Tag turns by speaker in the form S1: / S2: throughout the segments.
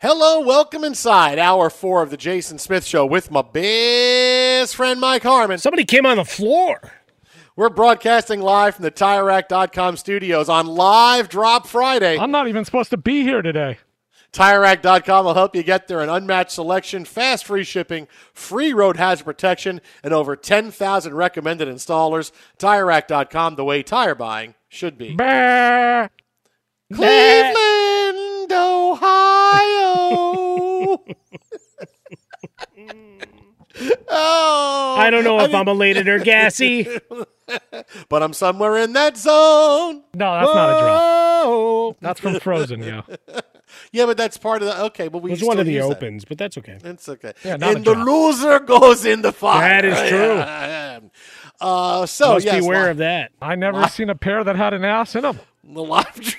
S1: Hello, welcome inside hour four of the Jason Smith Show with my best friend Mike Harmon.
S2: Somebody came on the floor.
S1: We're broadcasting live from the TireRack.com studios on Live Drop Friday.
S2: I'm not even supposed to be here today.
S1: TireRack.com will help you get there. An unmatched selection, fast free shipping, free road hazard protection, and over 10,000 recommended installers. TireRack.com, the way tire buying should be.
S2: Bah.
S1: Cleveland, Ohio. oh,
S2: I don't know if I am elated or gassy.
S1: but I'm somewhere in that zone.
S2: No, that's not a drop. That's from Frozen, yeah.
S1: Yeah, but that's part of the okay. But we
S2: it was one of the opens,
S1: that.
S2: but that's okay.
S1: That's okay.
S2: Yeah, not
S1: and the loser goes in the fire.
S2: That is true.
S1: Uh, so
S2: Must
S1: yes,
S2: beware
S1: live,
S2: of that.
S3: I never seen a pair that had an ass in them.
S1: the live.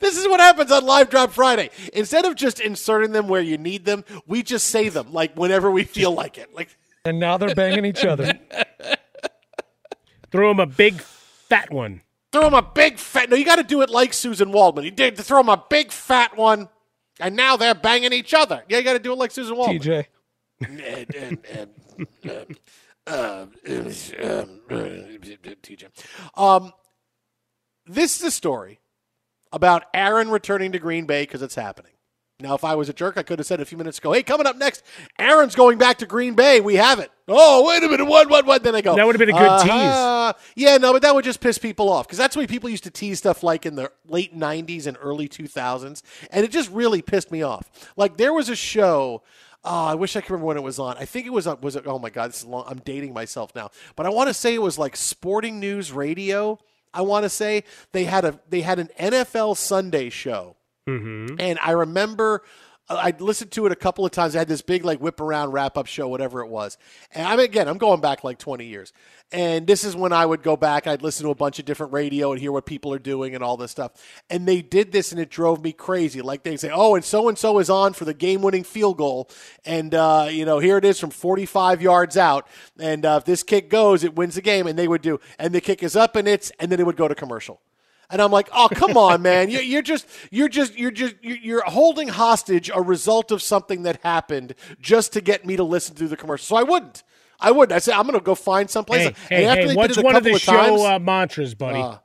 S1: This is what happens on Live Drop Friday. Instead of just inserting them where you need them, we just say them like whenever we feel like it. Like,
S3: And now they're banging each other.
S2: Throw him a big fat one.
S1: throw him a big fat. No, you got to do it like Suzyn Waldman. You did to throw him a big fat one, and now they're banging each other. Yeah, you got to do it like Suzyn Waldman.
S3: TJ.
S1: and, and, and, uh, um, TJ. Um, this is a story about Aaron returning to Green Bay because it's happening. Now, if I was a jerk, I could have said a few minutes ago, "Hey, coming up next, Aaron's going back to Green Bay. We have it." Oh, wait a minute, what, what, what? Then I go,
S2: That would have been a good
S1: uh-huh. Yeah, no, but that would just piss people off because that's the way people used to tease stuff like in the late '90s and early 2000s, and it just really pissed me off. Like there was a show. Oh, I wish I could remember when it was on. I think it was. on- Was it? Oh my God, this is long. I'm dating myself now, but I want to say it was like Sporting News Radio. I want to say they had a they had an NFL Sunday show.
S2: Mm-hmm.
S1: And I remember I listened to it a couple of times. I had this big like whip around wrap up show, whatever it was. And I'm again, I'm going back like 20 years. And this is when I would go back. I'd listen to a bunch of different radio and hear what people are doing and all this stuff. And they did this, and it drove me crazy. Like they say, "Oh, and so and so is on for the game-winning field goal, and uh, you know here it is from 45 yards out. And uh, if this kick goes, it wins the game." And they would do, and the kick is up, and it's, and then it would go to commercial. And I'm like, oh, come on, man. You're, you're just, you're just, you're just, you're holding hostage a result of something that happened just to get me to listen to the commercial. So I wouldn't. I wouldn't. I said, I'm going to go find someplace.
S2: Hey, hey, hey what's one of the show times, uh, mantras, buddy? Uh,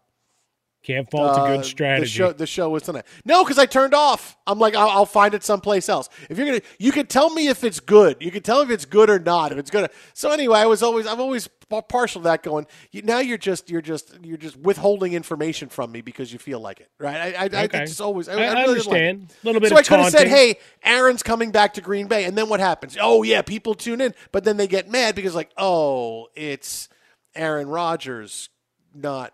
S2: can't fault uh, a good strategy.
S1: The show, the show was tonight. No, because I turned off. I'm like, I'll, I'll, find it someplace else. If you're gonna, you can tell me if it's good. You can tell me if it's good or not. If it's good. So anyway, I was always, I've always partial to that. Going now, you're just, you're just, you're just withholding information from me because you feel like it, right? I, I, okay. I just always, I,
S2: I, I understand. Like a little bit.
S1: So I could have said, hey, Aaron's coming back to Green Bay, and then what happens? Oh yeah, people tune in, but then they get mad because like, oh, it's Aaron Rodgers, not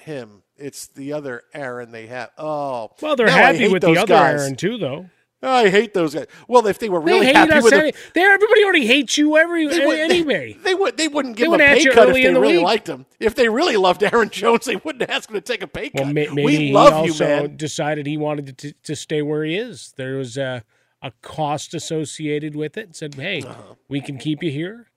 S1: him. It's the other Aaron they have. Oh,
S2: well, they're happy with the other guys. Aaron too, though.
S1: I hate those guys. Well, if they were really
S2: they
S1: happy with
S2: they everybody already hates you every they would, anyway.
S1: They, they, would they wouldn't give they him a pay cut if they the really week. liked him. If they really loved Aaron Jones, they wouldn't ask him to take a pay cut. Well, maybe we love you, man.
S2: Decided he wanted to, to stay where he is. There was a, a cost associated with it. Said, hey, uh-huh. we can keep you here.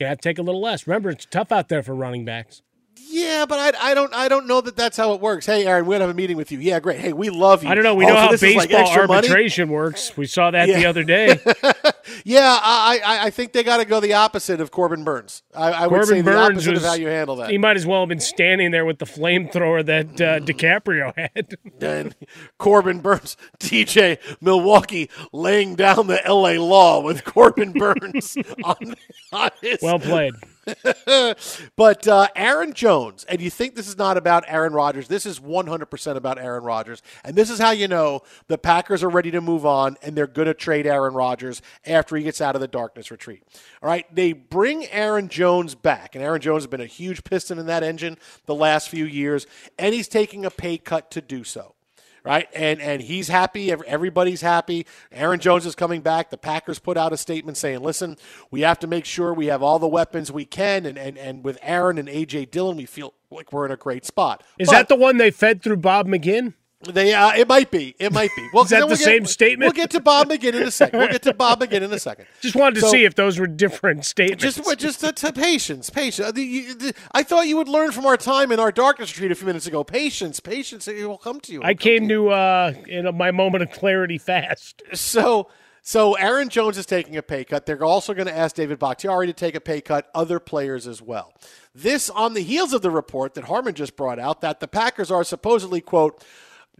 S2: You have to take a little less. Remember, it's tough out there for running backs.
S1: Yeah, but I, I don't I don't know that that's how it works. Hey, Aaron, we're gonna have a meeting with you. Yeah, great. Hey, we love you.
S2: I don't know. We oh, know so how baseball like arbitration money? works. We saw that yeah. the other day.
S1: yeah, I, I, I think they got to go the opposite of Corbin Burnes. I, I would say Burnes the opposite was, of how you handle that.
S2: He might as well have been standing there with the flamethrower that uh, DiCaprio had.
S1: and Corbin Burnes, DJ Milwaukee, laying down the L.A. law with Corbin Burnes on, on his.
S2: Well played.
S1: but uh, Aaron Jones, and you think this is not about Aaron Rodgers. This is 100% about Aaron Rodgers. And this is how you know the Packers are ready to move on and they're going to trade Aaron Rodgers after he gets out of the darkness retreat. All right. They bring Aaron Jones back, and Aaron Jones has been a huge piston in that engine the last few years, and he's taking a pay cut to do so right? And and he's happy. Everybody's happy. Aaron Jones is coming back. The Packers put out a statement saying, "Listen, we have to make sure we have all the weapons we can." And and and with Aaron and AJ Dillon, we feel like we're in a great spot.
S2: Is but, that the one they fed through Bob McGinn?
S1: They, uh, it might be. It might be.
S2: Well, Is that the we'll same get, statement?
S1: We'll get to Bob McGinn in a second. We'll get to Bob McGinn in a second.
S2: Just wanted to so, see if those were different statements.
S1: Just, just uh, to patience, patience. The, you, the, I thought you would learn from our time in our darkness retreat a few minutes ago. Patience, patience. It will come to you.
S2: I came to, uh, in my moment of clarity fast.
S1: So. So Aaron Jones is taking a pay cut. They're also going to ask David Bakhtiari to take a pay cut, other players as well. This on the heels of the report that Harmon just brought out that the Packers are supposedly, quote,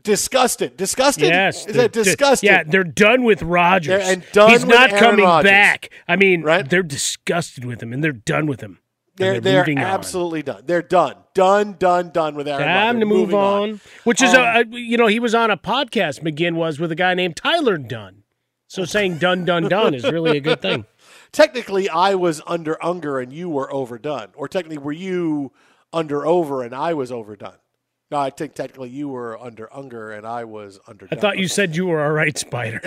S1: disgusted. Disgusted?
S2: Yes.
S1: Is that disgusted?
S2: yeah, they're done with Rodgers. They're, and done He's not coming Rodgers. back. I mean, right? they're disgusted with him and they're done with him.
S1: They're, they're, they're absolutely on. done. They're done. Done, done, done with Aaron
S2: Time to move on. on. Which is, um, a, a, you know, he was on a podcast, McGinn was, with a guy named Tyler Dunne. So saying done, done, done is really a good thing.
S1: Technically, I was under Unger and you were overdone. Or technically, were you under over and I was overdone? No, I think technically you were under Unger and I was under.
S2: I thought you said you were all right, Spider.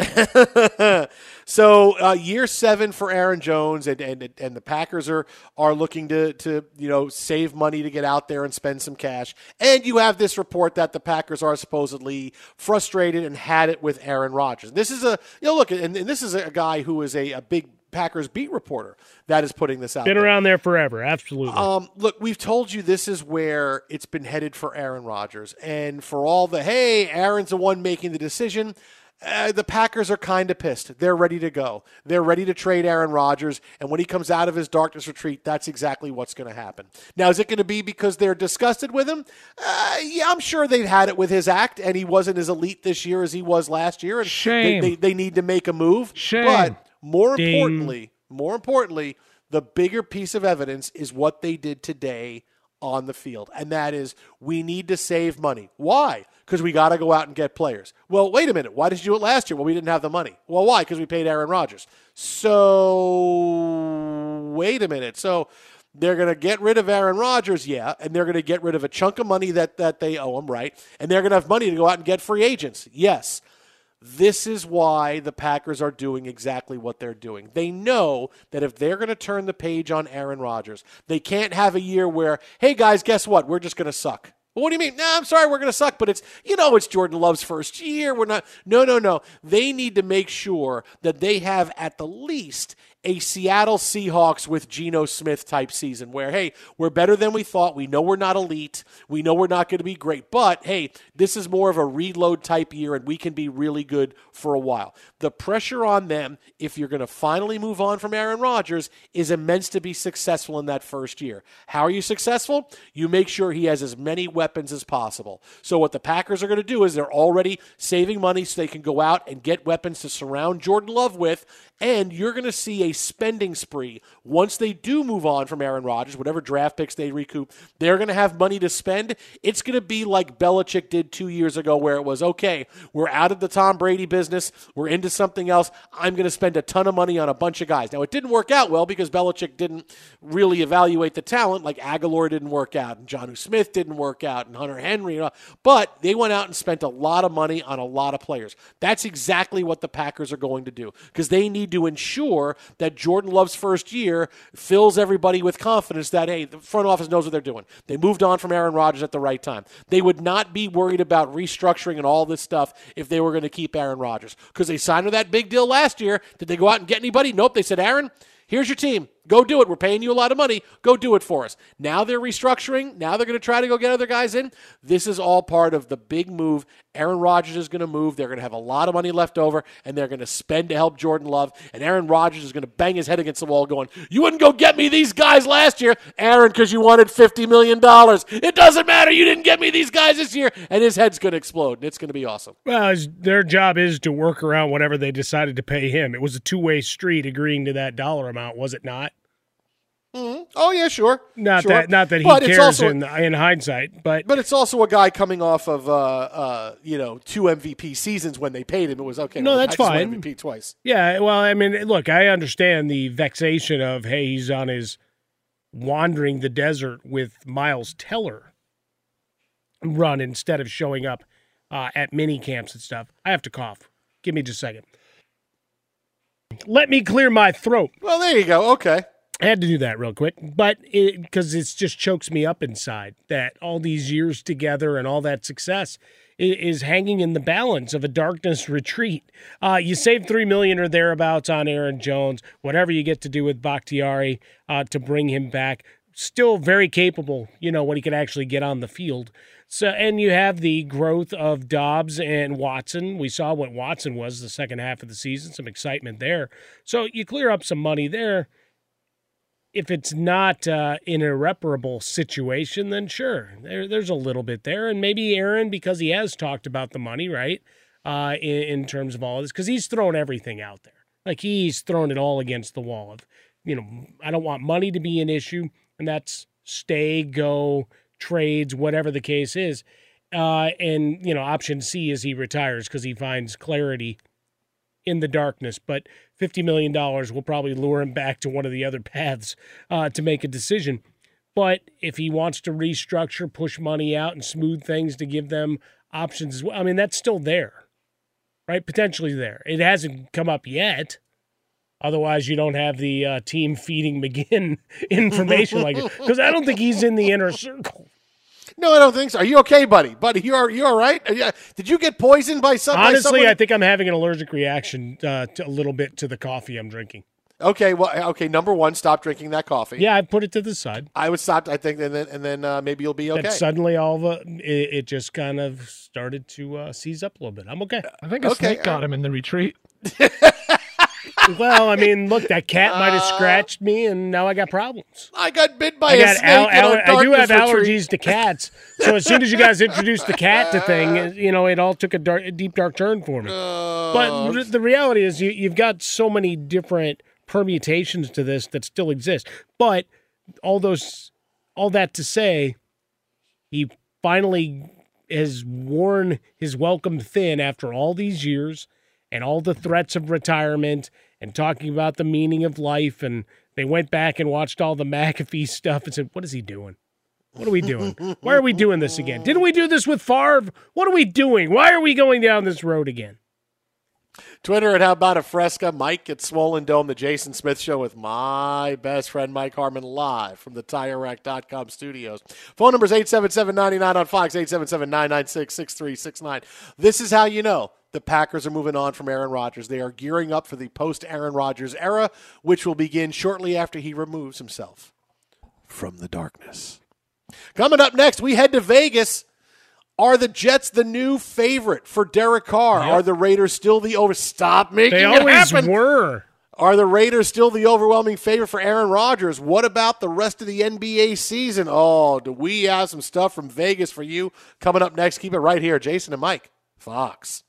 S1: so uh, year seven for Aaron Jones, and, and and the Packers are are looking to to you know save money to get out there and spend some cash. And you have this report that the Packers are supposedly frustrated and had it with Aaron Rodgers. This is a you know look, and, and this is a guy who is a, a big Packers beat reporter that is putting this out.
S2: Been there. around there forever, absolutely.
S1: Um, look, we've told you this is where it's been headed for Aaron Rodgers, and for all the hey, Aaron's the one making the decision. Uh, the Packers are kind of pissed. They're ready to go. They're ready to trade Aaron Rodgers, and when he comes out of his darkness retreat, that's exactly what's going to happen. Now, is it going to be because they're disgusted with him? Uh, yeah, I'm sure they've had it with his act, and he wasn't as elite this year as he was last year. And
S2: Shame.
S1: They, they, they need to make a move.
S2: Shame.
S1: But more Ding. importantly, more importantly, the bigger piece of evidence is what they did today on the field. And that is we need to save money. Why? Because we got to go out and get players. Well, wait a minute. Why did you do it last year? Well, we didn't have the money. Well, why? Because we paid Aaron Rodgers. So, wait a minute. So, they're going to get rid of Aaron Rodgers, yeah, and they're going to get rid of a chunk of money that, that they owe him, right? And they're going to have money to go out and get free agents, yes. This is why the Packers are doing exactly what they're doing. They know that if they're going to turn the page on Aaron Rodgers, they can't have a year where, hey guys, guess what? We're just going to suck. What do you mean? No, I'm sorry, we're going to suck, but it's, you know, it's Jordan Love's first year. We're not. No, no, no. They need to make sure that they have at the least a Seattle Seahawks with Geno Smith type season where, hey, we're better than we thought. We know we're not elite. We know we're not going to be great. But, hey, this is more of a reload type year and we can be really good for a while. The pressure on them, if you're going to finally move on from Aaron Rodgers, is immense to be successful in that first year. How are you successful? You make sure he has as many weapons as possible. So, what the Packers are going to do is they're already saving money so they can go out and get weapons to surround Jordan Love with and you're going to see a spending spree once they do move on from Aaron Rodgers, whatever draft picks they recoup. They're going to have money to spend. It's going to be like Belichick did two years ago, where it was okay, we're out of the Tom Brady business, we're into something else. I'm going to spend a ton of money on a bunch of guys. Now, it didn't work out well because Belichick didn't really evaluate the talent, like Agholor didn't work out, and Jonnu Smith didn't work out, and Hunter Henry, but they went out and spent a lot of money on a lot of players. That's exactly what the Packers are going to do because they need to ensure that Jordan Love's first year fills everybody with confidence that, hey, the front office knows what they're doing. They moved on from Aaron Rodgers at the right time. They would not be worried about restructuring and all this stuff if they were going to keep Aaron Rodgers because they signed him that big deal last year. Did they go out and get anybody? Nope. They said, Aaron, here's your team. Go do it. We're paying you a lot of money. Go do it for us. Now they're restructuring. Now they're going to try to go get other guys in. This is all part of the big move. Aaron Rodgers is going to move. They're going to have a lot of money left over, and they're going to spend to help Jordan Love. And Aaron Rodgers is going to bang his head against the wall, going, You wouldn't go get me these guys last year, Aaron, because you wanted $50 million. It doesn't matter. You didn't get me these guys this year. And his head's going to explode, and it's going to be awesome.
S2: Well, their job is to work around whatever they decided to pay him. It was a two way street agreeing to that dollar amount, was it not?
S1: Mm-hmm. Oh yeah, sure.
S2: Not
S1: sure.
S2: that not that he
S1: but
S2: cares
S1: also,
S2: in in hindsight, but
S1: but it's also a guy coming off of uh, uh, you know two MVP seasons when they paid him. It was okay.
S2: No,
S1: well,
S2: that's fine.
S1: MVP twice.
S2: Yeah, well, I mean, look, I understand the vexation of hey, he's on his wandering the desert with Miles Teller run instead of showing up uh, at mini camps and stuff. I have to cough. Give me just a second. Let me clear my throat.
S1: Well, there you go. Okay.
S2: I had to do that real quick, but because it, it, just chokes me up inside that all these years together and all that success is, hanging in the balance of a darkness retreat. Uh, you save three million or thereabouts on Aaron Jones, whatever you get to do with Bakhtiari uh, to bring him back. Still very capable, you know, when he can actually get on the field. So, and you have the growth of Doubs and Watson. We saw what Watson was the second half of the season, some excitement there. So you clear up some money there if it's not uh, an irreparable situation, then sure, there, there's a little bit there, and maybe Aaron, because he has talked about the money, right, uh, in, in terms of all of this, because he's thrown everything out there, like he's thrown it all against the wall of, you know, I don't want money to be an issue, and that's stay, go, trades, whatever the case is, uh, and you know, option C is he retires because he finds clarity in the darkness, but $50 million will probably lure him back to one of the other paths uh, to make a decision. But if he wants to restructure, push money out, and smooth things to give them options as well, I mean, that's still there, right? Potentially there. It hasn't come up yet. Otherwise, you don't have the uh, team feeding McGinn information like it. Because I don't think he's in the inner circle.
S1: No, I don't think so. Are you okay, buddy? Buddy, you are you all right? You, did you get poisoned by something?
S2: Honestly, I think I'm having an allergic reaction uh, to, a little bit to the coffee I'm drinking.
S1: Okay, well, okay. Number one, stop drinking that coffee.
S2: Yeah, I put it to the side.
S1: I would stop. I think, and then and then uh, maybe you'll be okay.
S2: That suddenly, all of a, it, it just kind of started to uh, seize up a little bit. I'm okay.
S4: I think a
S1: okay,
S4: snake got him in the retreat.
S2: well, I mean, look, that cat might have scratched me, and now I got problems.
S1: I got bit by I a snake. Al-
S2: al- I do have
S1: retreat.
S2: allergies to cats, so as soon as you guys introduced the cat to thing, you know, it all took a, dark, a deep, dark turn for me.
S1: Uh,
S2: but the reality is, you, you've got so many different permutations to this that still exist. But all those, all that to say, he finally has worn his welcome thin after all these years and all the threats of retirement and talking about the meaning of life. And they went back and watched all the McAfee stuff and said, What is he doing? What are we doing? Why are we doing this again? Didn't we do this with Favre? What are we doing? Why are we going down this road again?
S1: Twitter at How About a Fresca. Mike at Swollen Dome, the Jason Smith Show with my best friend Mike Harmon live from the TireRack.com studios. Phone number is 877-99 on Fox, 877-996-6369. This is how you know the Packers are moving on from Aaron Rodgers. They are gearing up for the post-Aaron Rodgers era, which will begin shortly after he removes himself from the darkness. Coming up next, we head to Vegas. Are the Jets the new favorite for Derek Carr?
S2: Yep.
S1: Are the Raiders still the over? Stop making
S2: They
S1: it
S2: always
S1: happen.
S2: were.
S1: Are the Raiders still the overwhelming favorite for Aaron Rodgers? What about the rest of the NBA season? Oh, do we have some stuff from Vegas for you coming up next? Keep it right here, Jason and Mike, Fox.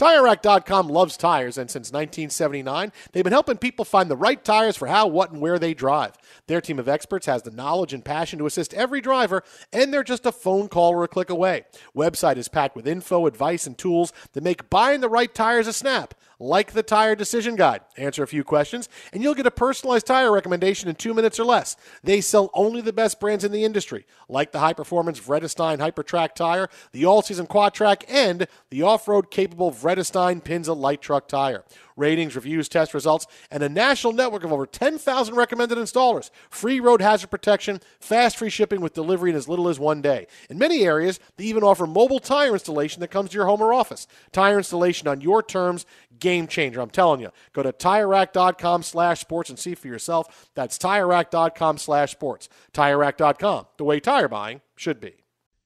S1: TireRack.com loves tires, and since 1979, they've been helping people find the right tires for how, what, and where they drive. Their team of experts has the knowledge and passion to assist every driver, and they're just a phone call or a click away. Website is packed with info, advice, and tools that make buying the right tires a snap, like the Tire Decision Guide. Answer a few questions, and you'll get a personalized tire recommendation in two minutes or less. They sell only the best brands in the industry, like the high performance Vredestein Hypertrac tire, the all season Quatrac, and the off road capable Vredestein Pinza light truck tire. Ratings, reviews, test results, and a national network of over 10,000 recommended installers. Free road hazard protection, fast free shipping with delivery in as little as one day. In many areas, they even offer mobile tire installation that comes to your home or office. Tire installation on your terms, game changer. I'm telling you. Go to TireRack.com slash sports and see for yourself. That's TireRack.com slash sports. TireRack.com, the way tire buying should be.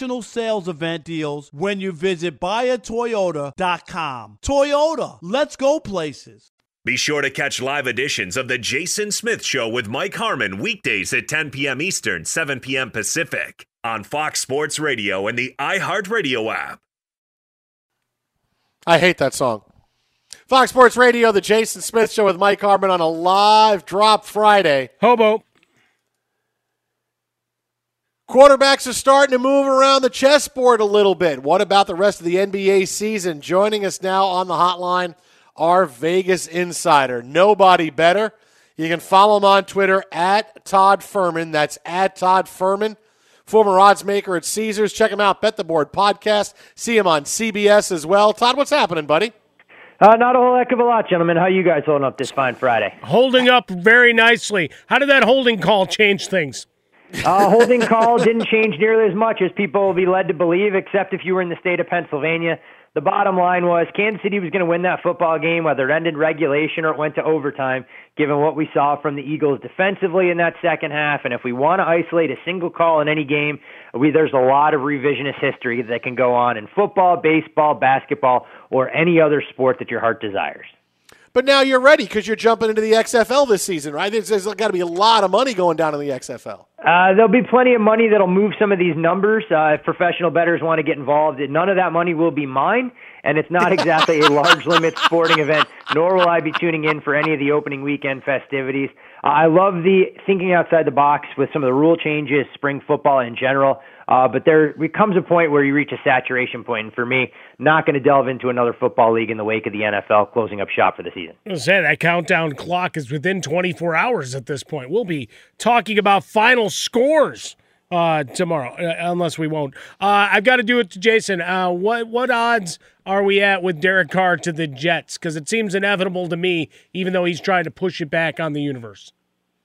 S5: national sales event deals when you visit buyatoyota.com. Toyota, let's go places.
S6: Be sure to catch live editions of The Jason Smith Show with Mike Harmon weekdays at 10 p.m. Eastern, 7 p.m. Pacific on Fox Sports Radio and the iHeartRadio app.
S1: I hate that song. Fox Sports Radio, The Jason Smith Show with Mike Harmon on a live drop Friday.
S2: Hobo.
S1: Quarterbacks are starting to move around the chessboard a little bit. What about the rest of the NBA season? Joining us now on the hotline, our Vegas insider. Nobody better. You can follow him on Twitter at Todd Fuhrman. That's at Todd Fuhrman, former odds maker at Caesars. Check him out, Bet the Board podcast. See him on CBS as well. Todd, what's happening, buddy?
S7: Uh, not a whole heck of a lot, gentlemen. How you guys holding up this fine Friday?
S2: Holding up very nicely. How did that holding call change things?
S7: Uh, holding call didn't change nearly as much as people will be led to believe, except if you were in the state of Pennsylvania. The bottom line was Kansas City was going to win that football game, whether it ended regulation or it went to overtime, given what we saw from the Eagles defensively in that second half. And if we want to isolate a single call in any game, we, there's a lot of revisionist history that can go on in football, baseball, basketball, or any other sport that your heart desires.
S1: But now you're ready because you're jumping into the XFL this season, right? There's, there's got to be a lot of money going down in the XFL.
S7: Uh, there'll be plenty of money that'll move some of these numbers. Uh, if professional bettors want to get involved, none of that money will be mine, and it's not exactly a large limit sporting event, nor will I be tuning in for any of the opening weekend festivities. Uh, I love the thinking outside the box with some of the rule changes, spring football in general. Uh, but there comes a point where you reach a saturation point, and for me, not going to delve into another football league in the wake of the NFL closing up shop for the season.
S2: I say that countdown clock is within 24 hours at this point. We'll be talking about final scores uh, tomorrow, uh, unless we won't. Uh, I've got to do it to Jason. Uh, what what odds are we at with Derek Carr to the Jets? Because it seems inevitable to me, even though he's trying to push it back on the universe.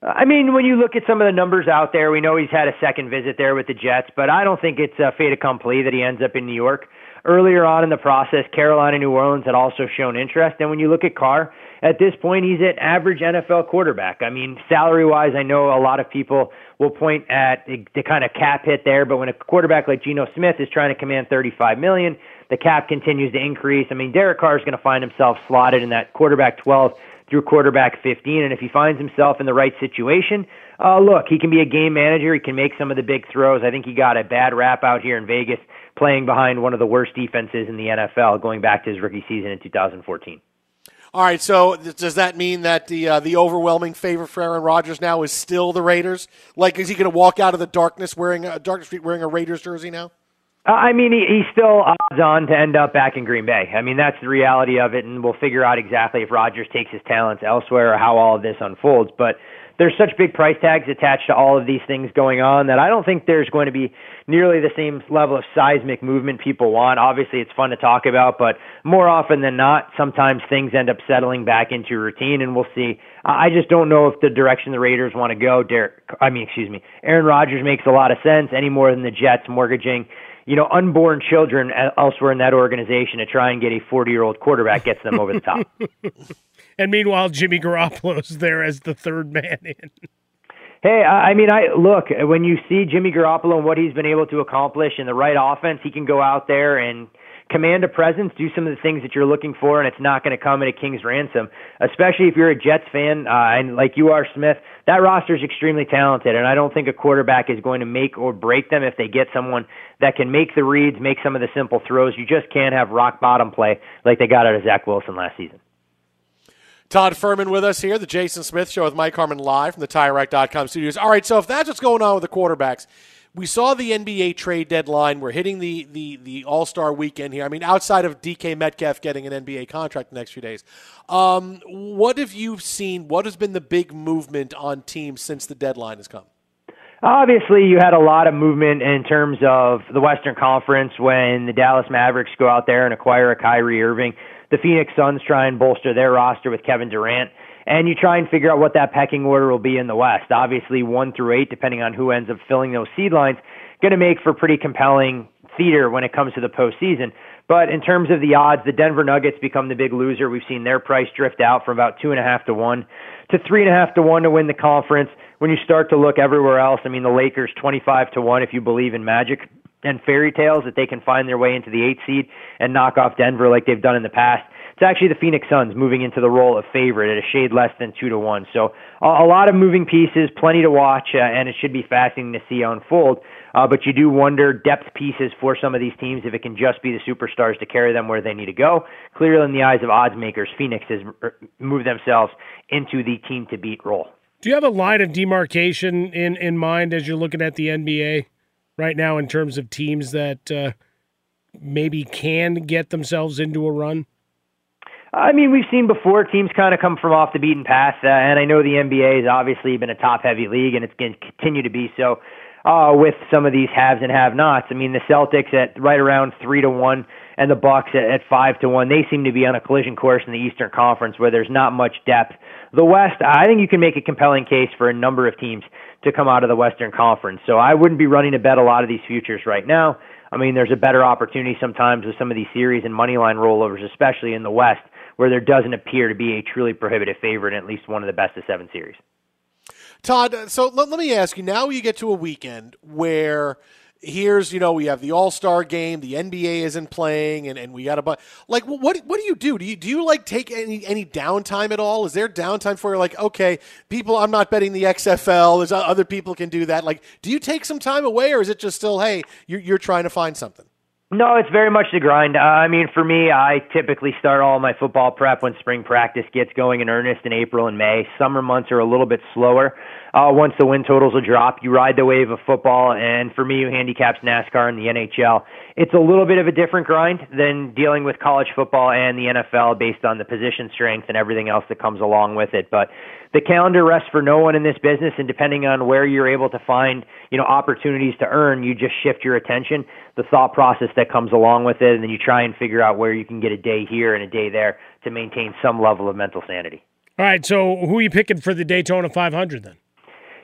S7: I mean, when you look at some of the numbers out there, we know he's had a second visit there with the Jets, but I don't think it's a fait accompli that he ends up in New York. Earlier on in the process, Carolina, New Orleans had also shown interest. And when you look at Carr, at this point, he's an average NFL quarterback. I mean, salary wise, I know a lot of people will point at the, kind of cap hit there, but when a quarterback like Geno Smith is trying to command 35 million, the cap continues to increase. I mean, Derek Carr is going to find himself slotted in that quarterback 12 through quarterback 15. And if he finds himself in the right situation, uh, look, he can be a game manager. He can make some of the big throws. I think he got a bad rap out here in Vegas playing behind one of the worst defenses in the NFL going back to his rookie season in 2014.
S1: All right, so does that mean that the uh, the overwhelming favorite for Aaron Rodgers now is still the Raiders? Like, is he going to walk out of the darkness wearing a darkness street wearing a Raiders jersey now?
S7: Uh, I mean, he, he's still odds on to end up back in Green Bay. I mean, that's the reality of it, and we'll figure out exactly if Rodgers takes his talents elsewhere or how all of this unfolds. But there's such big price tags attached to all of these things going on that I don't think there's going to be nearly the same level of seismic movement people want. Obviously, it's fun to talk about, but more often than not, sometimes things end up settling back into routine, and we'll see. I just don't know if the direction the Raiders want to go. Derek, I mean, excuse me, Aaron Rodgers makes a lot of sense any more than the Jets mortgaging you know, unborn children uh, elsewhere in that organization to try and get a 40 year old quarterback gets them over the top.
S2: and meanwhile, Jimmy Garoppolo's there as the third man in.
S7: Hey, I mean, I look when you see Jimmy Garoppolo and what he's been able to accomplish in the right offense, he can go out there and command a presence, do some of the things that you're looking for, and it's not going to come at a king's ransom. Especially if you're a Jets fan, uh, and like you are, Smith, that roster is extremely talented, and I don't think a quarterback is going to make or break them if they get someone that can make the reads, make some of the simple throws. You just can't have rock bottom play like they got out of Zach Wilson last season.
S1: Todd Fuhrman with us here, the Jason Smith Show with Mike Harmon live from the TireRack.com studios. All right, so if that's what's going on with the quarterbacks, we saw the NBA trade deadline. We're hitting the the the All Star weekend here. I mean, outside of DK Metcalf getting an NBA contract the next few days, um, what have you seen? What has been the big movement on teams since the deadline has come?
S7: Obviously, you had a lot of movement in terms of the Western Conference when the Dallas Mavericks go out there and acquire a Kyrie Irving. The Phoenix Suns try and bolster their roster with Kevin Durant and you try and figure out what that pecking order will be in the West. Obviously, one through eight, depending on who ends up filling those seed lines, going to make for pretty compelling theater when it comes to the postseason. But in terms of the odds, the Denver Nuggets become the big loser. We've seen their price drift out from about two and a half to one to three and a half to one to win the conference. When you start to look everywhere else, I mean, the Lakers 25 to one if you believe in Magic. and fairy tales that they can find their way into the eight seed and knock off Denver like they've done in the past. It's actually the Phoenix Suns moving into the role of favorite at a shade less than two to one. So a, a lot of moving pieces, plenty to watch, uh, and it should be fascinating to see unfold. Uh, but you do wonder depth pieces for some of these teams if it can just be the superstars to carry them where they need to go. Clearly, in the eyes of odds makers, Phoenix has moved themselves into the team to beat role.
S2: Do you have a line of demarcation in, in mind as you're looking at the NBA right now in terms of teams that uh, maybe can get themselves into a run?
S7: I mean, we've seen before teams kind of come from off the beaten path, uh, and I know the NBA has obviously been a top-heavy league, and it's going to continue to be so uh, with some of these haves and have-nots. I mean, the Celtics at right around three to one, and the Bucks at, at five to one. They seem to be on a collision course in the Eastern Conference where there's not much depth. The West, I think you can make a compelling case for a number of teams to come out of the Western Conference. So I wouldn't be running to bet a lot of these futures right now. I mean, there's a better opportunity sometimes with some of these series and money line rollovers, especially in the West, where there doesn't appear to be a truly prohibitive favorite in at least one of the best of seven series.
S1: Todd, so let, let me ask you now you get to a weekend where here's you know we have the All Star game, the NBA isn't playing, and, and we got a bunch. Like, what what do you do? Do you do you like take any any downtime at all? Is there downtime for you? like okay, people? I'm not betting the XFL. There's other people can do that. Like, do you take some time away, or is it just still hey, you're you're trying to find something?
S7: No, it's very much the grind. Uh, I mean, for me, I typically start all my football prep when spring practice gets going in earnest in April and May. Summer months are a little bit slower. Uh, once the win totals will drop, you ride the wave of football, and for me, who handicaps NASCAR and the NHL, it's a little bit of a different grind than dealing with college football and the NFL based on the position strength and everything else that comes along with it. But the calendar rests for no one in this business, and depending on where you're able to find, you know, opportunities to earn, you just shift your attention, the thought process that comes along with it, and then you try and figure out where you can get a day here and a day there to maintain some level of mental sanity.
S2: All right, so who are you picking for the Daytona 500 then?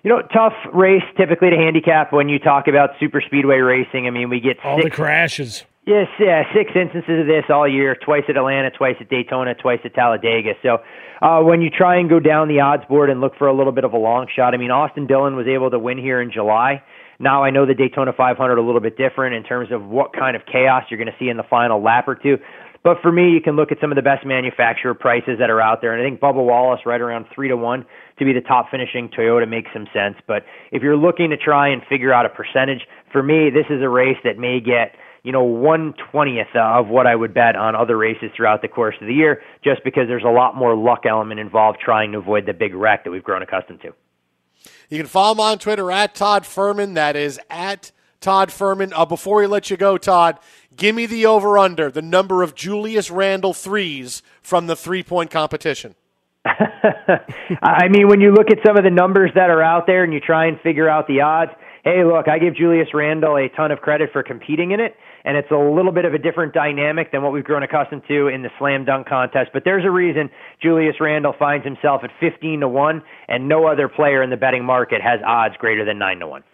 S7: You know, tough race typically to handicap when you talk about super speedway racing. I mean, we get
S2: all
S7: six,
S2: the crashes.
S7: Yes, yeah, six instances of this all year. Twice at Atlanta, twice at Daytona, twice at Talladega. So uh, when you try and go down the odds board and look for a little bit of a long shot, I mean, Austin Dillon was able to win here in July. Now I know the Daytona 500 a little bit different in terms of what kind of chaos you're going to see in the final lap or two. But for me, you can look at some of the best manufacturer prices that are out there, and I think Bubba Wallace right around three to one to be the top finishing Toyota makes some sense. But if you're looking to try and figure out a percentage, for me, this is a race that may get you know, one twentieth of what I would bet on other races throughout the course of the year, just because there's a lot more luck element involved trying to avoid the big wreck that we've grown accustomed to.
S1: You can follow him on Twitter at Todd Fuhrman. That is at Todd Fuhrman. Uh, before we let you go, Todd, give me the over under, the number of Julius Randle threes from the three point competition.
S7: I mean, when you look at some of the numbers that are out there and you try and figure out the odds, hey, look, I give Julius Randle a ton of credit for competing in it, and it's a little bit of a different dynamic than what we've grown accustomed to in the slam dunk contest. But there's a reason Julius Randle finds himself at 15 to 1, and no other player in the betting market has odds greater than 9 to 1.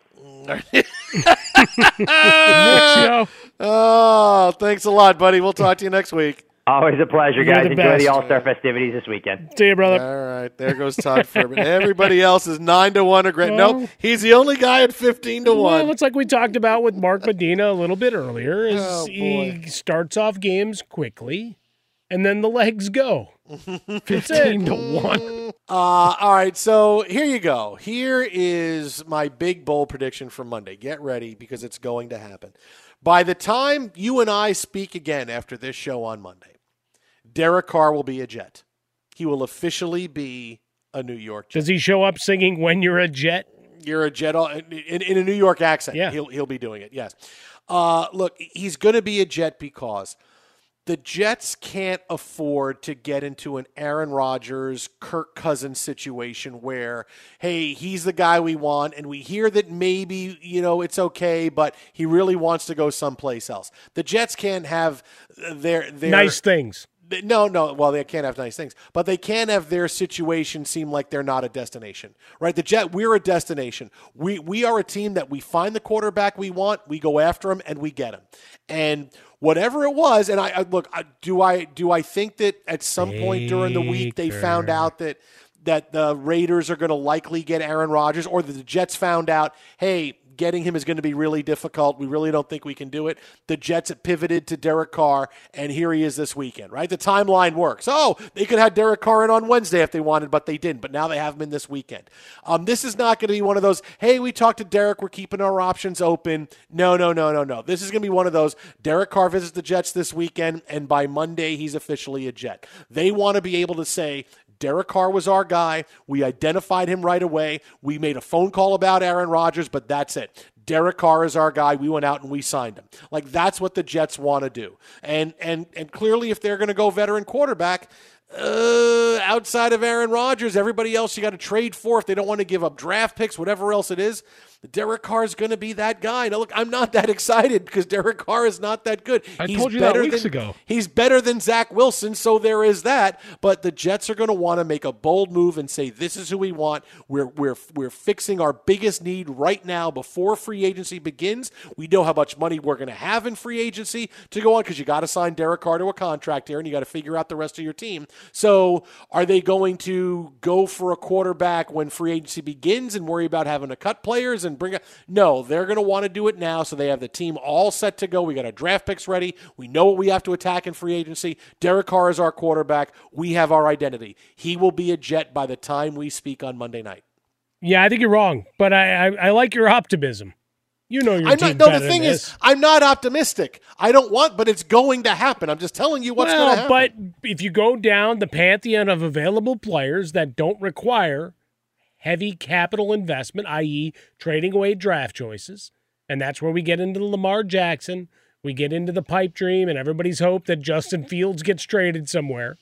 S1: oh, thanks a lot, buddy. We'll talk to you next week.
S7: Always a pleasure,
S2: You're
S7: guys.
S2: the
S7: Enjoy
S2: best.
S7: the All Star festivities this weekend.
S2: See you, brother.
S1: All right, there goes Todd Fuhrman. Everybody else is nine to one or great.
S2: Well-
S1: nope, he's the only guy at fifteen to one.
S2: Well, it's like we talked about with Mark Medina a little bit earlier. Is
S1: Oh,
S2: he starts off games quickly, and then the legs go.
S8: Fifteen to one.
S1: Uh, all right, so here you go. Here is my big bold prediction for Monday. Get ready because it's going to happen. By the time you and I speak again after this show on Monday, Derek Carr will be a Jet. He will officially be a New York Jet.
S2: Does he show up singing "When You're a Jet"?
S1: You're a Jet in, in, a New York accent.
S2: Yeah.
S1: he'll he'll be doing it. Yes. Uh, look, he's going to be a Jet because the Jets can't afford to get into an Aaron Rodgers, Kirk Cousins situation where, hey, he's the guy we want, and we hear that maybe, you know, it's okay, but he really wants to go someplace else. The Jets can't have their, their
S2: Nice things.
S1: No, no. Well, they can't have nice things, but they can have their situation seem like they're not a destination, right? The Jet, we're a destination. We we are a team that we find the quarterback we want, we go after him, and we get him. And whatever it was, and I, I look, I, do I do I think that at some point during the week they found out that that the Raiders are going to likely get Aaron Rodgers, or that the Jets found out, hey, getting him is going to be really difficult. We really don't think we can do it. The Jets have pivoted to Derek Carr, and here he is this weekend, right? The timeline works. Oh, they could have Derek Carr in on Wednesday if they wanted, but they didn't. But now they have him in this weekend. Um, this is not going to be one of those, hey, we talked to Derek, we're keeping our options open. No, no, no, no, no. This is going to be one of those, Derek Carr visits the Jets this weekend, and by Monday, he's officially a Jet. They want to be able to say, Derek Carr was our guy. We identified him right away. We made a phone call about Aaron Rodgers, but that's it. Derek Carr is our guy. We went out and we signed him. Like that's what the Jets want to do. And and and clearly, if they're going to go veteran quarterback, uh, outside of Aaron Rodgers, everybody else you got to trade for if they don't want to give up draft picks, whatever else it is. Derek Carr is going to be that guy. Now, look, I'm not that excited because Derek Carr is not that good.
S2: I
S1: he's
S2: told you that
S1: better
S2: weeks
S1: than,
S2: ago.
S1: He's better than Zach Wilson, so there is that. But the Jets are going to want to make a bold move and say, "This is who we want. We're we're we're fixing our biggest need right now before free agency begins. We know how much money we're going to have in free agency to go on because you got to sign Derek Carr to a contract here, and you got to figure out the rest of your team. So, are they going to go for a quarterback when free agency begins and worry about having to cut players and bring? up? no, they're going to want to do it now, so they have the team all set to go. We got our draft picks ready. We know what we have to attack in free agency. Derek Carr is our quarterback. We have our identity. He will be a Jet by the time we speak on Monday night.
S2: Yeah, I think you're wrong, but I I, I like your optimism. You know your
S1: I'm
S2: team
S1: not, no, the thing is. I'm not optimistic. I don't want, but it's going to happen. I'm just telling you what's going to
S2: well,
S1: happen.
S2: but if you go down the pantheon of available players that don't require heavy capital investment, i.e., trading away draft choices, and that's where we get into Lamar Jackson, we get into the pipe dream, and everybody's hope that Justin Fields gets traded somewhere.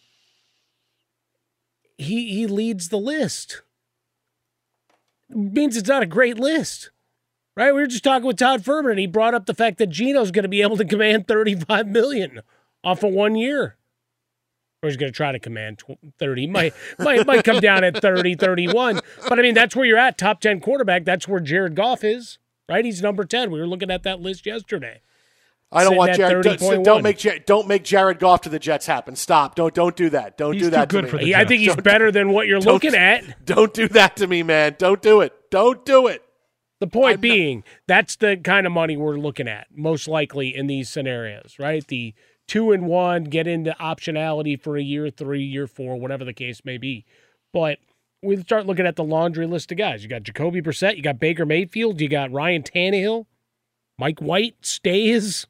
S2: He he leads the list. means it's not a great list. Right? We were just talking with Todd Fuhrman, and he brought up the fact that Gino's going to be able to command 35 million off of one year. Or he's going to try to command tw- 30. Might, might, might come down at 30, 31. But I mean, that's where you're at, top 10 quarterback. That's where Jared Goff is, right? He's number 10. We were looking at that list yesterday.
S1: I don't want
S2: at
S1: Jared. Don't, don't make Ja- don't make Jared Goff to the Jets happen. Stop. Don't don't do that. Don't do that Good to me.
S2: He- I think he's
S1: Don't-
S2: better than what you're looking at.
S1: Don't do that to me, man. Don't do it. Don't do it.
S2: The point being, that's the kind of money we're looking at, most likely in these scenarios, right? The two and one, get into optionality for a year three, year four, whatever the case may be. But we start looking at the laundry list of guys. You got Jacoby Brissett, you got Baker Mayfield, you got Ryan Tannehill, Mike White stays.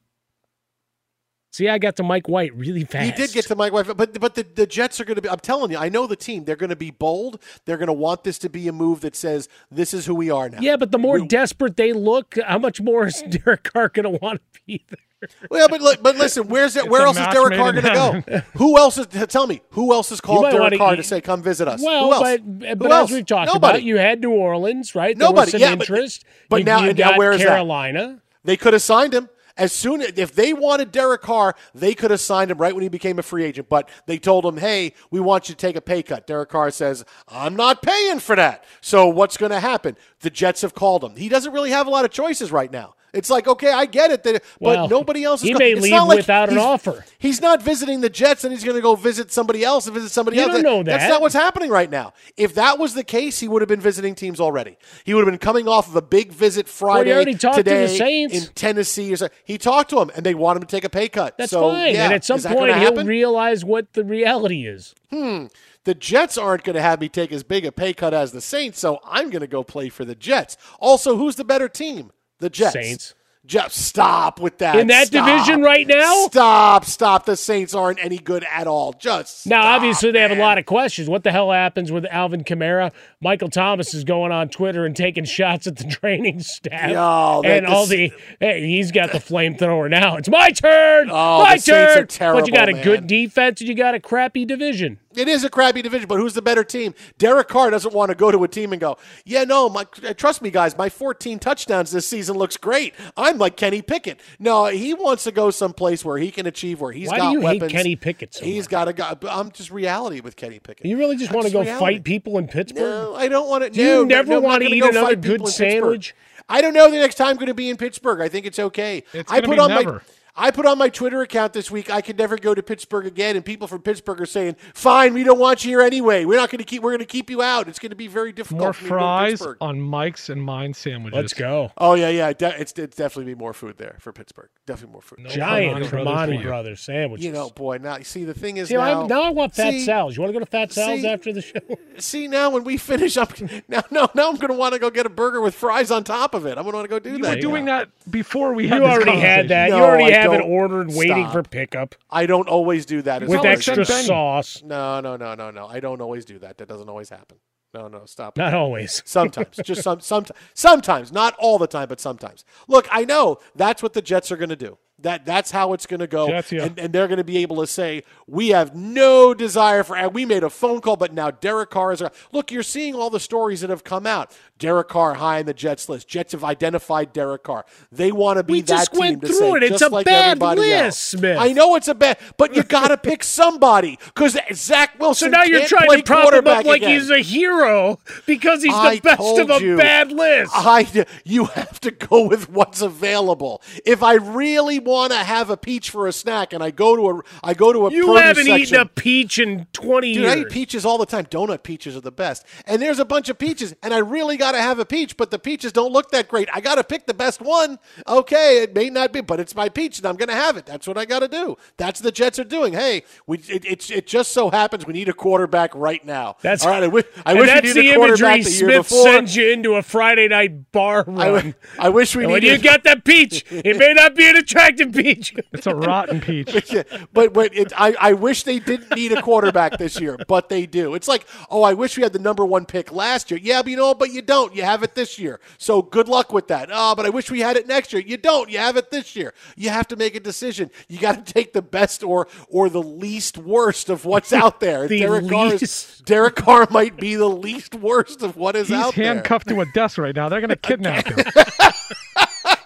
S2: See, I got to Mike White really fast.
S1: He did get to Mike White, but but the, the Jets are going to be. I'm telling you, I know the team. They're going to be bold. They're going to want this to be a move that says this is who we are now.
S2: Yeah, but the more desperate they look, how much more is Derek Carr going to want to be there?
S1: Well, but look, but listen, where's it? Where else is Derek
S2: made
S1: Carr going to go? Who else is? Tell me, who else has called Derek
S2: wanna-
S1: Carr to say, "Come visit us"?
S2: Well,
S1: who else?
S2: but, but
S1: Who else?
S2: as we talked
S1: Nobody.
S2: about, you had New Orleans, right? There
S1: Nobody.
S2: was some
S1: yeah,
S2: interest.
S1: But,
S2: you,
S1: now,
S2: you
S1: and now where is
S2: Carolina.
S1: that? They could have signed him as soon as if they wanted Derek Carr, they could have signed him right when he became a free agent. But they told him, "Hey, we want you to take a pay cut." Derek Carr says, "I'm not paying for that." So what's going to happen? The Jets have called him. He doesn't really have a lot of choices right now. It's like, okay, I get it, that,
S2: Well,
S1: but nobody else is.
S2: he may
S1: it's
S2: leave
S1: not like
S2: without an offer.
S1: He's not visiting the Jets, and he's going to go visit somebody else and visit somebody
S2: You
S1: else.
S2: don't know
S1: That's not what's happening right now. If that was the case, he would have been visiting teams already. He would have been coming off of a big visit Friday
S2: already talked to the
S1: today
S2: Saints.
S1: in Tennessee. Or so. He talked to him, and they want him to take a pay cut.
S2: That's
S1: so,
S2: fine.
S1: Yeah.
S2: and at some point, he'll
S1: happen?
S2: realize what the reality is.
S1: hmm. The Jets aren't going to have me take as big a pay cut as the Saints, so I'm going to go play for the Jets. Also, who's the better team? The Jets.
S2: Saints.
S1: Just stop with that.
S2: In that
S1: Stop.
S2: division right now?
S1: Stop, stop. The Saints aren't any good at all. Just
S2: Now, obviously, they have a lot of questions. What the hell happens with Alvin Kamara? Michael Thomas is going on Twitter and taking shots at the training staff.
S1: Yo,
S2: and all the hey, he's got the flamethrower now. It's my turn.
S1: Oh,
S2: my turn.
S1: terrible,
S2: but you got a
S1: man.
S2: good defense and you got a crappy division.
S1: It is a crappy division, but who's the better team? Derek Carr doesn't want to go to a team and go, yeah, no, my, uh, trust me, guys, my 14 touchdowns this season looks great. I'm like Kenny Pickett. No, he wants to go someplace where he can achieve, where he's
S2: Why
S1: got
S2: do you hate. Kenny Pickett so
S1: He's got a guy. I'm just reality with Kenny Pickett.
S2: You really just
S1: I'm
S2: want to go
S1: reality.
S2: fight people in Pittsburgh?
S1: No, I don't want to.
S2: Do you
S1: no,
S2: never
S1: no,
S2: want to eat another good
S1: people Pittsburgh.
S2: sandwich?
S1: I don't know the next time I'm going to be in Pittsburgh. I think it's okay.
S2: It's
S1: I
S2: gonna
S1: put
S2: be
S1: on
S2: never.
S1: my I put on my Twitter account this week. I could never go to Pittsburgh again, and people from Pittsburgh are saying, "Fine, we don't want you here anyway. We're not going to keep. We're going to keep you out. It's going to be very difficult."
S9: More
S1: for me to go to
S9: fries on Mike's and mine sandwiches.
S2: Let's go.
S1: Oh yeah, yeah. De- it's, it's definitely be more food there for Pittsburgh. Definitely more food.
S2: Giant
S9: Primanti
S2: Primanti
S9: Brothers
S2: Brothers,
S9: you.
S2: sandwiches.
S1: You know, boy. Now, you see, the thing is
S2: See,
S1: now.
S2: I'm, now I want Fat
S1: see,
S2: Sal's. You want to go to Fat Sal's
S1: see-
S2: after the show?
S1: See, now when we finish up, now, no, now I'm going to want to go get a burger with fries on top of it. I'm going to want to go do
S9: You
S1: that.
S9: were doing that before we
S2: You
S9: had this
S2: already had
S9: conversation.
S2: that. you already
S1: I
S2: have it ordered, waiting for pickup
S1: I don't always do that.
S2: with extra sauce.
S1: No, no, no, no, no. I don't always do that. That doesn't always happen. No, no, stop.
S2: Not always.
S1: Sometimes, just some, some, sometimes, not all the time, but sometimes. Look, I know that's what the Jets are going to do. That that's how it's going to go,
S9: Jets, yeah.
S1: and, and they're going to be able to say we have no desire for. And we made a phone call, but now Derek Carr is. Look, you're seeing all the stories that have come out. Derek Carr high on the Jets list. Jets have identified Derek Carr. They want to be
S2: We
S1: that
S2: just
S1: team
S2: went
S1: to
S2: through
S1: say,
S2: it. It's a
S1: like
S2: bad list. Smith.
S1: I know it's a bad, but you got to pick somebody because Zach Wilson.
S2: So now you're trying to prop him up like
S1: again.
S2: he's a hero because he's the
S1: I
S2: best of a
S1: you.
S2: bad list.
S1: I, you have to go with what's available. If I really want to have a peach for a snack, and I go to a, I go to a
S2: you haven't
S1: section,
S2: eaten a peach in 20
S1: Dude,
S2: years.
S1: I eat peaches all the time. Donut peaches are the best. And there's a bunch of peaches, and I really got to have a peach, but the peaches don't look that great. I got to pick the best one. Okay, it may not be, but it's my peach, and I'm going to have it. That's what I got to do. That's the Jets are doing. Hey, we it, it, it just so happens we need a quarterback right now.
S2: That's
S1: all right. I, wish I wish we
S2: that's
S1: needed
S2: the
S1: a quarterback
S2: imagery
S1: the
S2: Smith sends you into a Friday night bar
S1: I,
S2: run.
S1: w- I wish we
S2: when you got that peach, it may not be an attractive peach.
S9: It's a rotten peach.
S1: Yeah, but but it, I, I wish they didn't need a quarterback this year, but they do. It's like, oh, I wish we had the number one pick last year. Yeah, but you know, but you don't. You have it this year. So good luck with that. Oh, but I wish we had it next year. You don't. You have it this year. You have to make a decision. You got to take the best or or the least worst of what's out there.
S2: The
S1: Derek Carr is, Derek Carr might be the least worst of what is
S9: He's
S1: out there.
S9: He's handcuffed to a desk right now. They're going to kidnap him.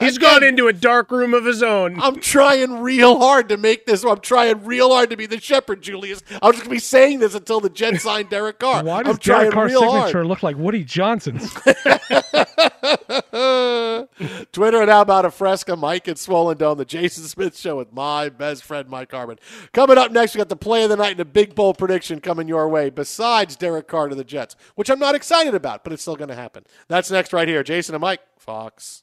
S2: He's gone into a dark room of his own.
S1: I'm trying real hard to make this. I'm trying real hard to be the shepherd, Julius. I'm just gonna be saying this until the Jets sign Derek Carr.
S9: Why does
S1: I'm
S9: Derek Carr's signature
S1: hard.
S9: look like Woody Johnson's?
S1: Twitter and how about a fresca, Mike and Swollen Dome, the Jason Smith Show with my best friend Mike Harmon. Coming up next, we got the play of the night and a big bowl prediction coming your way. Besides Derek Carr to the Jets, which I'm not excited about, but it's still going to happen. That's next right here. Jason and Mike, Fox.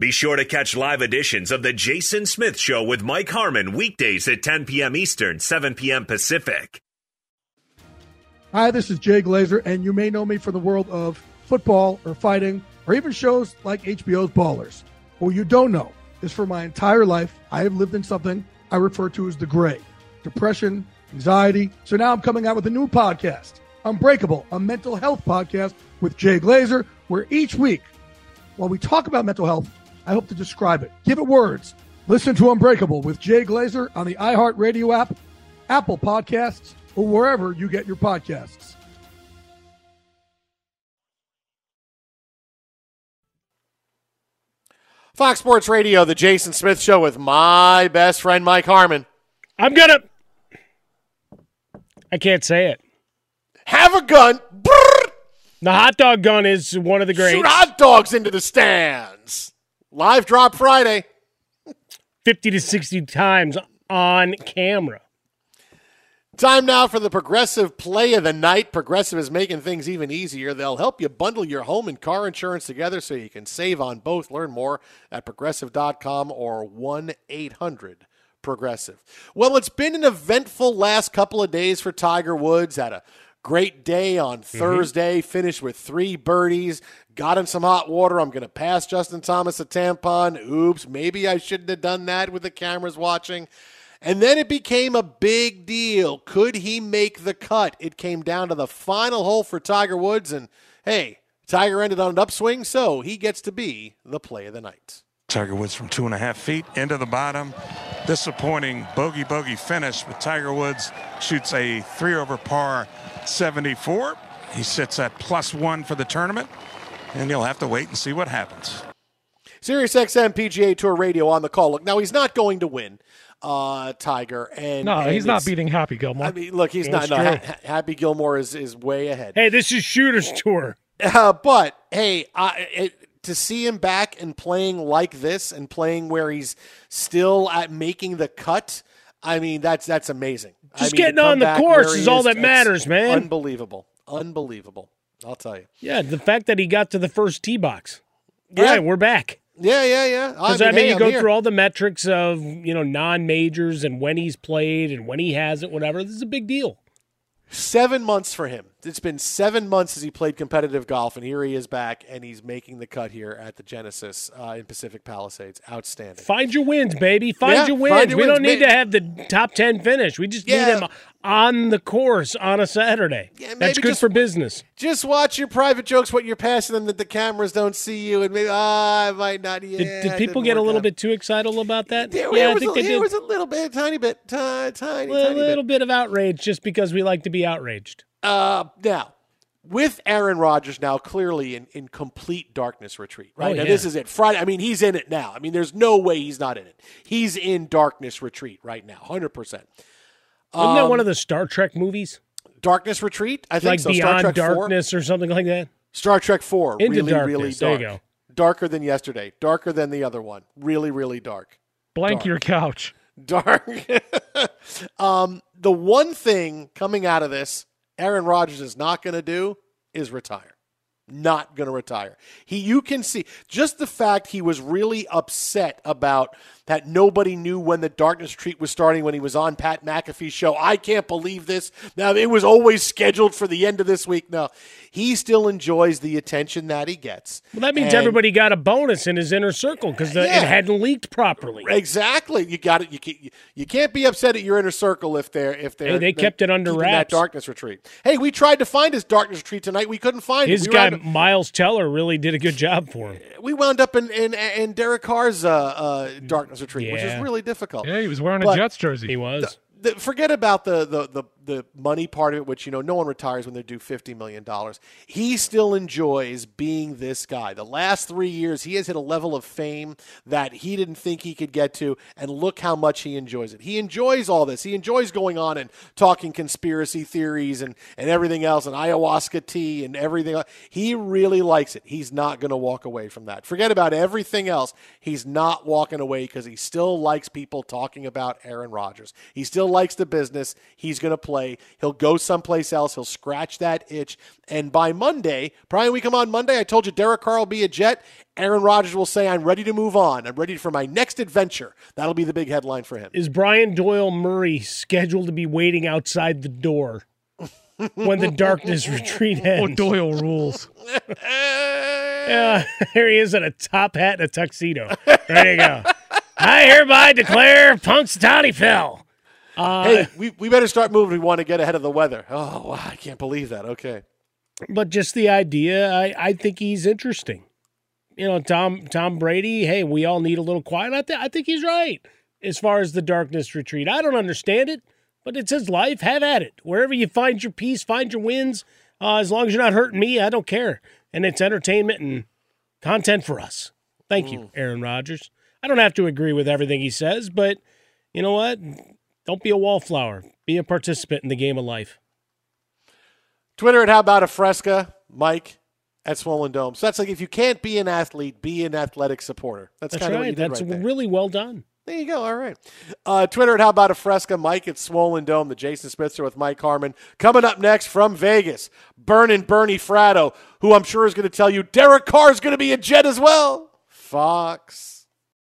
S6: Be sure to catch live editions of The Jason Smith Show with Mike Harmon weekdays at 10 p.m. Eastern, 7 p.m. Pacific.
S10: Hi, this is Jay Glazer, and you may know me from the world of football or fighting or even shows like HBO's Ballers. What you don't know is for my entire life, I have lived in something I refer to as the gray depression, anxiety. So now I'm coming out with a new podcast, Unbreakable, a mental health podcast with Jay Glazer, where each week, while we talk about mental health, I hope to describe it, give it words. Listen to Unbreakable with Jay Glazer on the iHeartRadio app, Apple Podcasts, or wherever you get your podcasts.
S1: Fox Sports Radio, the Jason Smith Show with my best friend Mike Harmon.
S2: I'm gonna. I can't say it.
S1: Have a gun.
S2: The hot dog gun is one of the greats.
S1: Shoot hot dogs into the stands. Live drop Friday.
S2: 50 to 60 times on camera.
S1: Time now for the Progressive Play of the Night. Progressive is making things even easier. They'll help you bundle your home and car insurance together so you can save on both. Learn more at progressive.com or 1 800 Progressive. Well, it's been an eventful last couple of days for Tiger Woods. Had a great day on mm-hmm. Thursday, finished with three birdies, got in some hot water. I'm going to pass Justin Thomas a tampon. Oops, maybe I shouldn't have done that with the cameras watching. And then it became a big deal. Could he make the cut? It came down to the final hole for Tiger Woods, and hey, Tiger ended on an upswing, so he gets to be the play of the night.
S11: Tiger Woods from two and a half feet into the bottom. Disappointing bogey bogey finish, but Tiger Woods shoots a three over par 74. He sits at plus one for the tournament, and you'll have to wait and see what happens.
S1: Sirius XM PGA Tour Radio on the call. Look, now he's not going to win, uh, Tiger, and
S9: No,
S1: and
S9: he's not beating Happy Gilmore.
S1: I mean, look, he's
S9: That's
S1: not. No. Ha- Ha- Happy Gilmore is is way ahead.
S2: Hey, this is Shooter's Tour.
S1: Uh, but hey, I, it, to see him back and playing like this and playing where he's still at making the cut, I mean that's that's amazing. I
S2: Just
S1: mean,
S2: getting on the course
S1: he
S2: is all that matters, man.
S1: Unbelievable, unbelievable. I'll tell you.
S2: Yeah, the fact that he got to the first tee box.
S1: Yeah.
S2: All right, we're back.
S1: Yeah, yeah, yeah.
S2: Because I mean,
S1: hey,
S2: you
S1: I'm
S2: go
S1: here.
S2: through all the metrics of you know non majors and when he's played and when he hasn't, whatever. This is a big deal.
S1: Seven months for him. It's been seven months since he played competitive golf, and here he is back, and he's making the cut here at the Genesis uh, in Pacific Palisades. Outstanding.
S2: Find your wins, baby. Find
S1: Yeah,
S2: your
S1: find
S2: wins.
S1: your
S2: we
S1: wins.
S2: don't need to have the top ten finish. We just
S1: Yeah.
S2: need him on the course on a Saturday. That's
S1: maybe
S2: good
S1: just-
S2: for business.
S1: Just watch your private jokes, what you're passing them that the cameras don't see you, and maybe ah, I might not. Yeah,
S2: Did, did people get a little
S1: out.
S2: bit too excited about that?
S1: There,
S2: yeah,
S1: there
S2: I think
S1: a,
S2: they
S1: there
S2: did.
S1: was a little bit, tiny bit, tiny, tiny,
S2: a little,
S1: tiny bit.
S2: little bit of outrage just because we like to be outraged.
S1: Uh, now, with Aaron Rodgers now clearly in, in complete darkness retreat, right?
S2: Oh,
S1: now,
S2: yeah.
S1: this is it. Friday. I mean, he's in it now. I mean, there's no way he's not in it. He's in darkness retreat right now, 100%.
S2: Isn't that one
S1: Um,
S2: of the Star Trek movies?
S1: Darkness Retreat? I think
S2: like
S1: so.
S2: Beyond
S1: Star Trek 4?
S2: Darkness or something like that?
S1: Star Trek 4.
S2: Into
S1: really, really
S2: Darkness. There you go.
S1: Darker than yesterday. Darker than the other one. Really, really dark.
S9: Blank
S1: Dark.
S9: your couch.
S1: Dark. um, the one thing coming out of this, Aaron Rodgers is not going to do is retire. Not going to retire. He, you can see just the fact he was really upset about that nobody knew when the darkness retreat was starting when he was on Pat McAfee's show. I can't believe this. Now it was always scheduled for the end of this week. No, he still enjoys the attention that he gets.
S2: Well, that means
S1: And-
S2: everybody got a bonus in his inner circle because it hadn't leaked properly.
S1: Exactly. You got it. You can't, you can't be upset at your inner circle if they're if they're
S2: Hey, they kept it under
S1: keeping that darkness retreat. Hey, we tried to find his darkness retreat tonight. We couldn't find
S2: His
S1: it. We
S2: guy Miles Teller really did a good job for him.
S1: we wound up in in, in Derek Carr's uh, uh, darkness retreat, which is really difficult.
S9: Yeah, he was wearing a Jets jersey.
S2: He was.
S1: the, forget about the, the the the money part of it, which you know no one retires when they're due fifty million dollars. He still enjoys being this guy. The last three years, he has hit a level of fame that he didn't think he could get to, and look how much he enjoys it. He enjoys all this. He enjoys going on and talking conspiracy theories and and everything else, and ayahuasca tea and everything. He really likes it. He's not going to walk away from that. Forget about everything else. He's not walking away because he still likes people talking about Aaron Rodgers. He still likes the business. He's going to play. He'll go someplace else. He'll scratch that itch. And by Monday, Brian, we come on Monday. I told you Derek Carr will be a Jet. Aaron Rodgers will say, I'm ready to move on. I'm ready for my next adventure. That'll be the big headline for him.
S2: Is Brian Doyle Murray scheduled to be waiting outside the door when the darkness retreat ends?
S9: Oh, Doyle rules.
S2: Yeah, here he is in a top hat and a tuxedo. There to go. I hereby declare Punxsutawney Phil. Uh,
S1: hey, we, we better start moving. We want to get ahead of the weather. Oh, wow. I can't believe that. Okay.
S2: but just the idea, I, I think he's interesting. You know, Tom Tom Brady. Hey, we all need a little quiet. I, th- I think he's right as far as the darkness retreat. I don't understand it, but it's his life. Have at it. Wherever you find your peace, find your wins. Uh, as long as you're not hurting me, I don't care. And it's entertainment and content for us. Thank you, Aaron Rodgers. I don't have to agree with everything he says, but you know what? Don't be a wallflower. Be a participant in the game of life.
S1: Twitter at How About a Fresca, Mike at Swollen Dome. So that's like if you can't be an athlete, be an athletic supporter. That's,
S2: That's
S1: kind of what
S2: right.
S1: did
S2: That's
S1: right
S2: really well done.
S1: There you go. All right. Uh, Twitter at How About a Fresca, Mike at Swollen Dome, the Jason Spitzer with Mike Harmon. Coming up next from Vegas, Burnin' Bernie Fratto, who I'm sure is going to tell you Derek Carr is going to be a Jet as well. Fox.